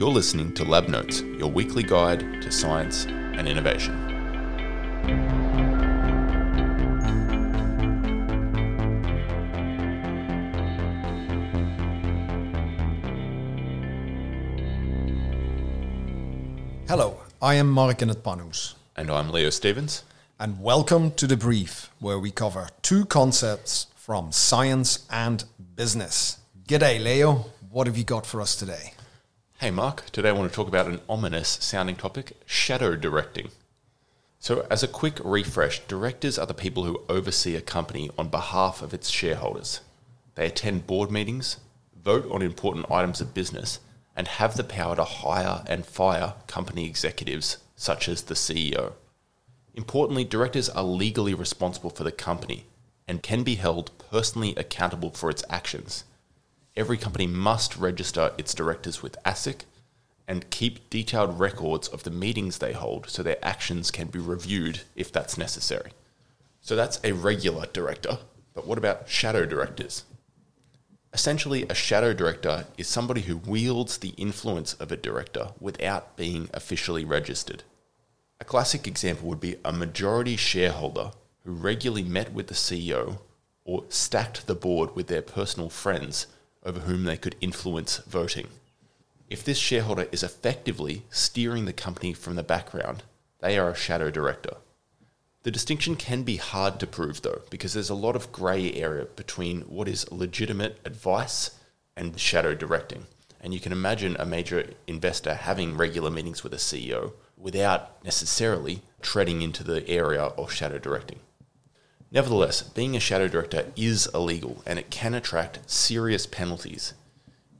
You're listening to Lab Notes, your weekly guide to science and innovation. Hello, I am Mark Panus. And I'm Leo Stevens. And welcome to The Brief, where we cover two concepts from science and business. G'day, Leo. What have you got for us today? Hey, Mark. Today I want to talk about an ominous sounding topic shadow directing. So, as a quick refresh, directors are the people who oversee a company on behalf of its shareholders. They attend board meetings, vote on important items of business, and have the power to hire and fire company executives, such as the CEO. Importantly, directors are legally responsible for the company and can be held personally accountable for its actions every company must register its directors with ASIC and keep detailed records of the meetings they hold so their actions can be reviewed if that's necessary. So that's a regular director, but what about shadow directors? Essentially, a shadow director is somebody who wields the influence of a director without being officially registered. A classic example would be a majority shareholder who regularly met with the CEO or stacked the board with their personal friends over whom they could influence voting. If this shareholder is effectively steering the company from the background, they are a shadow director. The distinction can be hard to prove though, because there's a lot of grey area between what is legitimate advice and shadow directing. And you can imagine a major investor having regular meetings with a CEO without necessarily treading into the area of shadow directing. Nevertheless, being a shadow director is illegal and it can attract serious penalties.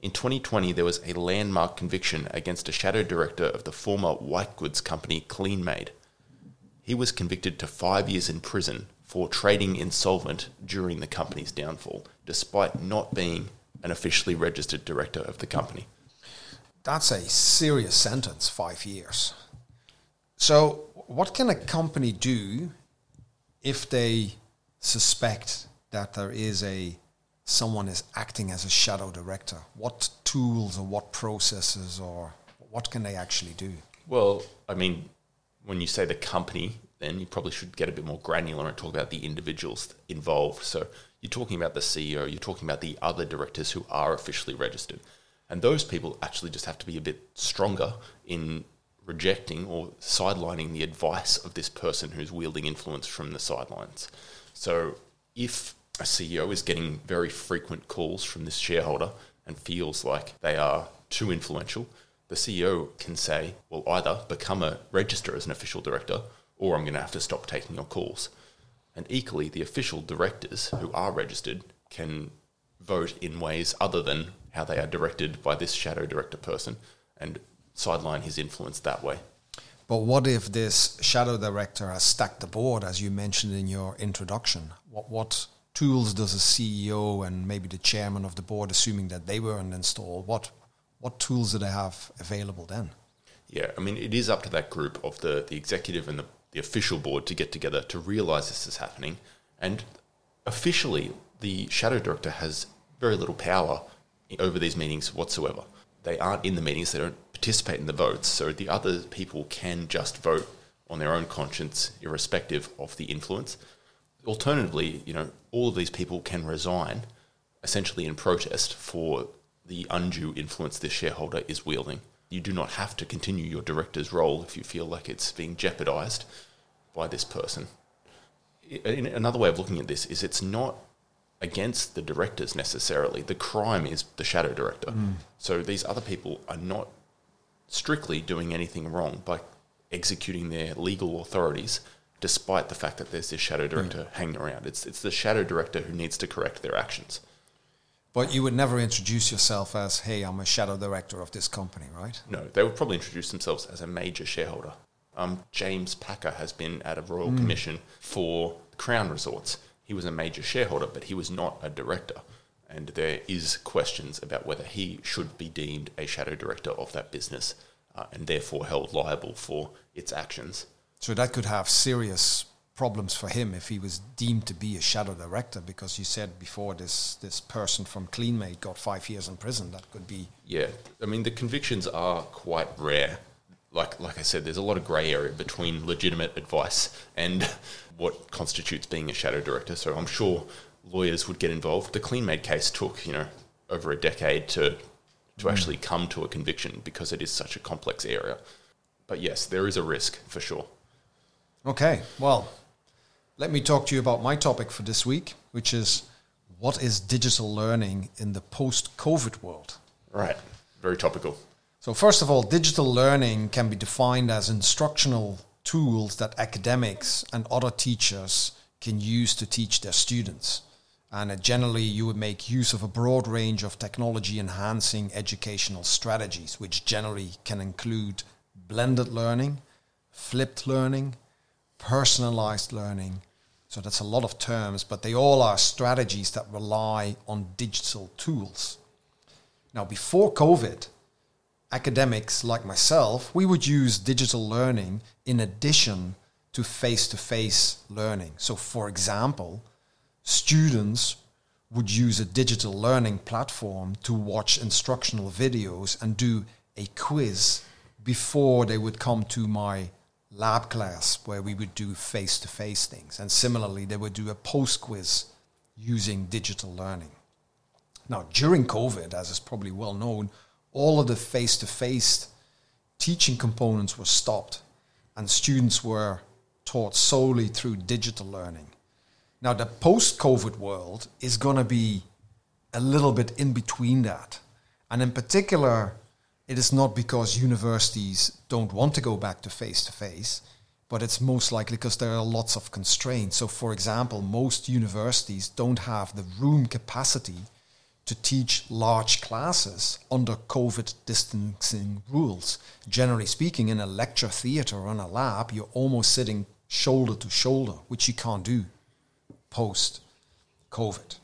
In 2020, there was a landmark conviction against a shadow director of the former white goods company Kleenmaid. He was convicted to five years in prison for trading insolvent during the company's downfall, despite not being an officially registered director of the company. That's a serious sentence, five years. So, what can a company do if they suspect that there is a someone is acting as a shadow director, what tools or what processes or what can they actually do? Well, I mean, when you say the company, then you probably should get a bit more granular and talk about the individuals involved. So you're talking about the CEO, you're talking about the other directors who are officially registered. And those people actually just have to be a bit stronger in rejecting or sidelining the advice of this person who's wielding influence from the sidelines. So if a CEO is getting very frequent calls from this shareholder and feels like they are too influential, the CEO can say, well, either become a register as an official director or I'm going to have to stop taking your calls. And equally, the official directors who are registered can vote in ways other than how they are directed by this shadow director person and sideline his influence that way. But what if this shadow director has stacked the board, as you mentioned in your introduction? What, what tools does a CEO and maybe the chairman of the board, assuming that they weren't installed, what, what tools do they have available then? Yeah, I mean, it is up to that group of the, the executive and the, the official board to get together to realize this is happening. And officially, the shadow director has very little power over these meetings whatsoever. They aren't in the meetings, they don't participate in the votes, so the other people can just vote on their own conscience, irrespective of the influence. Alternatively, you know, all of these people can resign, essentially in protest for the undue influence this shareholder is wielding. You do not have to continue your director's role if you feel like it's being jeopardized by this person. Another way of looking at this is it's not against the directors necessarily. The crime is the shadow director. Mm. So these other people are not strictly doing anything wrong by executing their legal authorities, despite the fact that there's this shadow director mm. hanging around. It's it's the shadow director who needs to correct their actions. But you would never introduce yourself as, "Hey, I'm a shadow director of this company," right? No, they would probably introduce themselves as a major shareholder. Um, James Packer has been at a royal mm. commission for Crown Resorts. He was a major shareholder, but he was not a director and there is questions about whether he should be deemed a shadow director of that business uh, and therefore held liable for its actions. So that could have serious problems for him if he was deemed to be a shadow director because you said before this this person from Kleenmaid got five years in prison. That could be Yeah, I mean the convictions are quite rare. Like like I said, there's a lot of grey area between legitimate advice and what constitutes being a shadow director. So I'm sure lawyers would get involved. The Kleenmaid case took you know over a decade to to mm. actually come to a conviction because it is such a complex area. But yes, there is a risk for sure. Okay, well, let me talk to you about my topic for this week, which is what is digital learning in the post COVID world? Right, very topical. So, first of all, digital learning can be defined as instructional tools that academics and other teachers can use to teach their students. And uh, generally, you would make use of a broad range of technology enhancing educational strategies, which generally can include blended learning, flipped learning, personalized learning. So that's a lot of terms, but they all are strategies that rely on digital tools. Now, before COVID, academics like myself, we would use digital learning in addition to face to face learning. So, for example, students would use a digital learning platform to watch instructional videos and do a quiz before they would come to my lab class where we would do face to face things. And similarly, they would do a post quiz using digital learning. Now, during COVID, as is probably well known, all of the face to face teaching components were stopped and students were taught solely through digital learning. Now, the post COVID world is going to be a little bit in between that. And in particular, it is not because universities don't want to go back to face to face, but it's most likely because there are lots of constraints. So, for example, most universities don't have the room capacity to teach large classes under COVID distancing rules. Generally speaking, in a lecture theatre or in a lab, you're almost sitting shoulder to shoulder, which you can't do post COVID.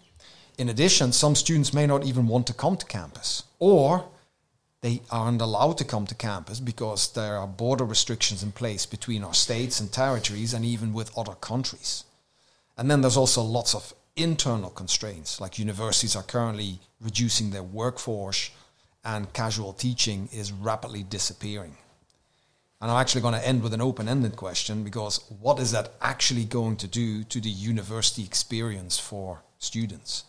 In addition, some students may not even want to come to campus, or they aren't allowed to come to campus because there are border restrictions in place between our states and territories and even with other countries. And then there's also lots of internal constraints, like universities are currently reducing their workforce and casual teaching is rapidly disappearing. And I'm actually going to end with an open ended question because what is that actually going to do to the university experience for students?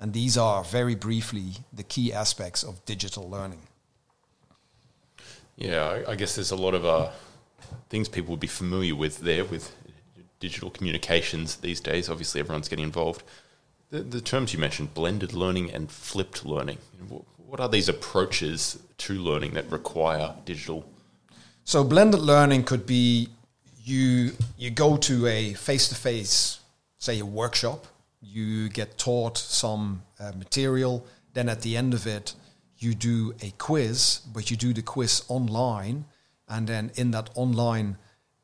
And these are very briefly the key aspects of digital learning. Yeah, I, I guess there's a lot of uh, things people would be familiar with there with digital communications these days. Obviously, everyone's getting involved. The, the terms you mentioned, blended learning and flipped learning, what are these approaches to learning that require digital? So, blended learning could be you you go to a face to face, say a workshop. You get taught some uh, material. Then at the end of it, you do a quiz, but you do the quiz online, and then in that online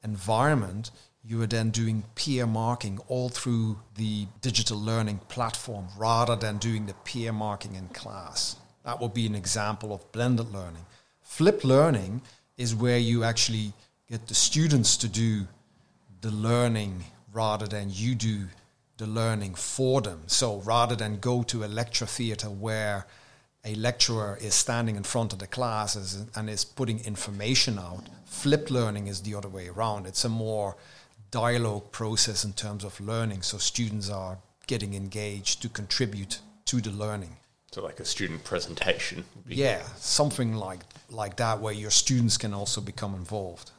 environment, you are then doing peer marking all through the digital learning platform rather than doing the peer marking in class. That would be an example of blended learning. Flipped learning is where you actually get the students to do the learning rather than you do the learning for them. So rather than go to a lecture theatre where a lecturer is standing in front of the classes and is putting information out, flipped learning is the other way around. It's a more dialogue process in terms of learning. So students are getting engaged to contribute to the learning. So, like a student presentation. Yeah, something like like that, where your students can also become involved.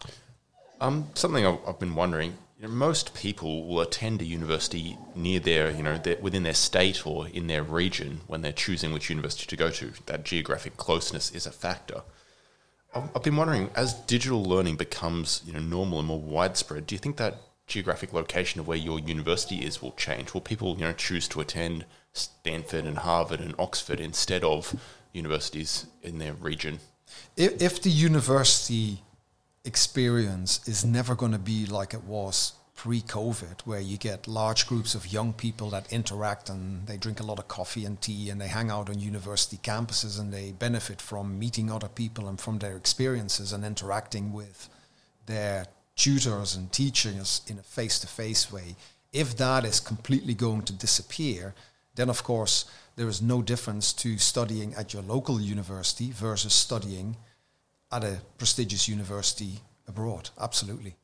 Um, something I've, I've been wondering. You know, most people will attend a university near their, you know, their, within their state or in their region when they're choosing which university to go to. That geographic closeness is a factor. I've, I've been wondering, as digital learning becomes, you know, normal and more widespread, do you think that geographic location of where your university is will change? Will people, you know, choose to attend Stanford and Harvard and Oxford instead of universities in their region? If, if the university experience is never going to be like it was pre-COVID, where you get large groups of young people that interact and they drink a lot of coffee and tea and they hang out on university campuses and they benefit from meeting other people and from their experiences and interacting with their tutors and teachers in a face to face way, if that is completely going to disappear, then of course there is no difference to studying at your local university versus studying at a prestigious university abroad. Absolutely.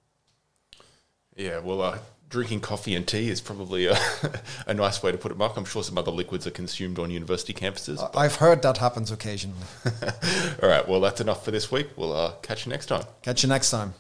Yeah, well, uh, drinking coffee and tea is probably a, a nice way to put it, Mark. I'm sure some other liquids are consumed on university campuses. I've heard that happens occasionally. All right, well, that's enough for this week. We'll uh, catch you next time. Catch you next time.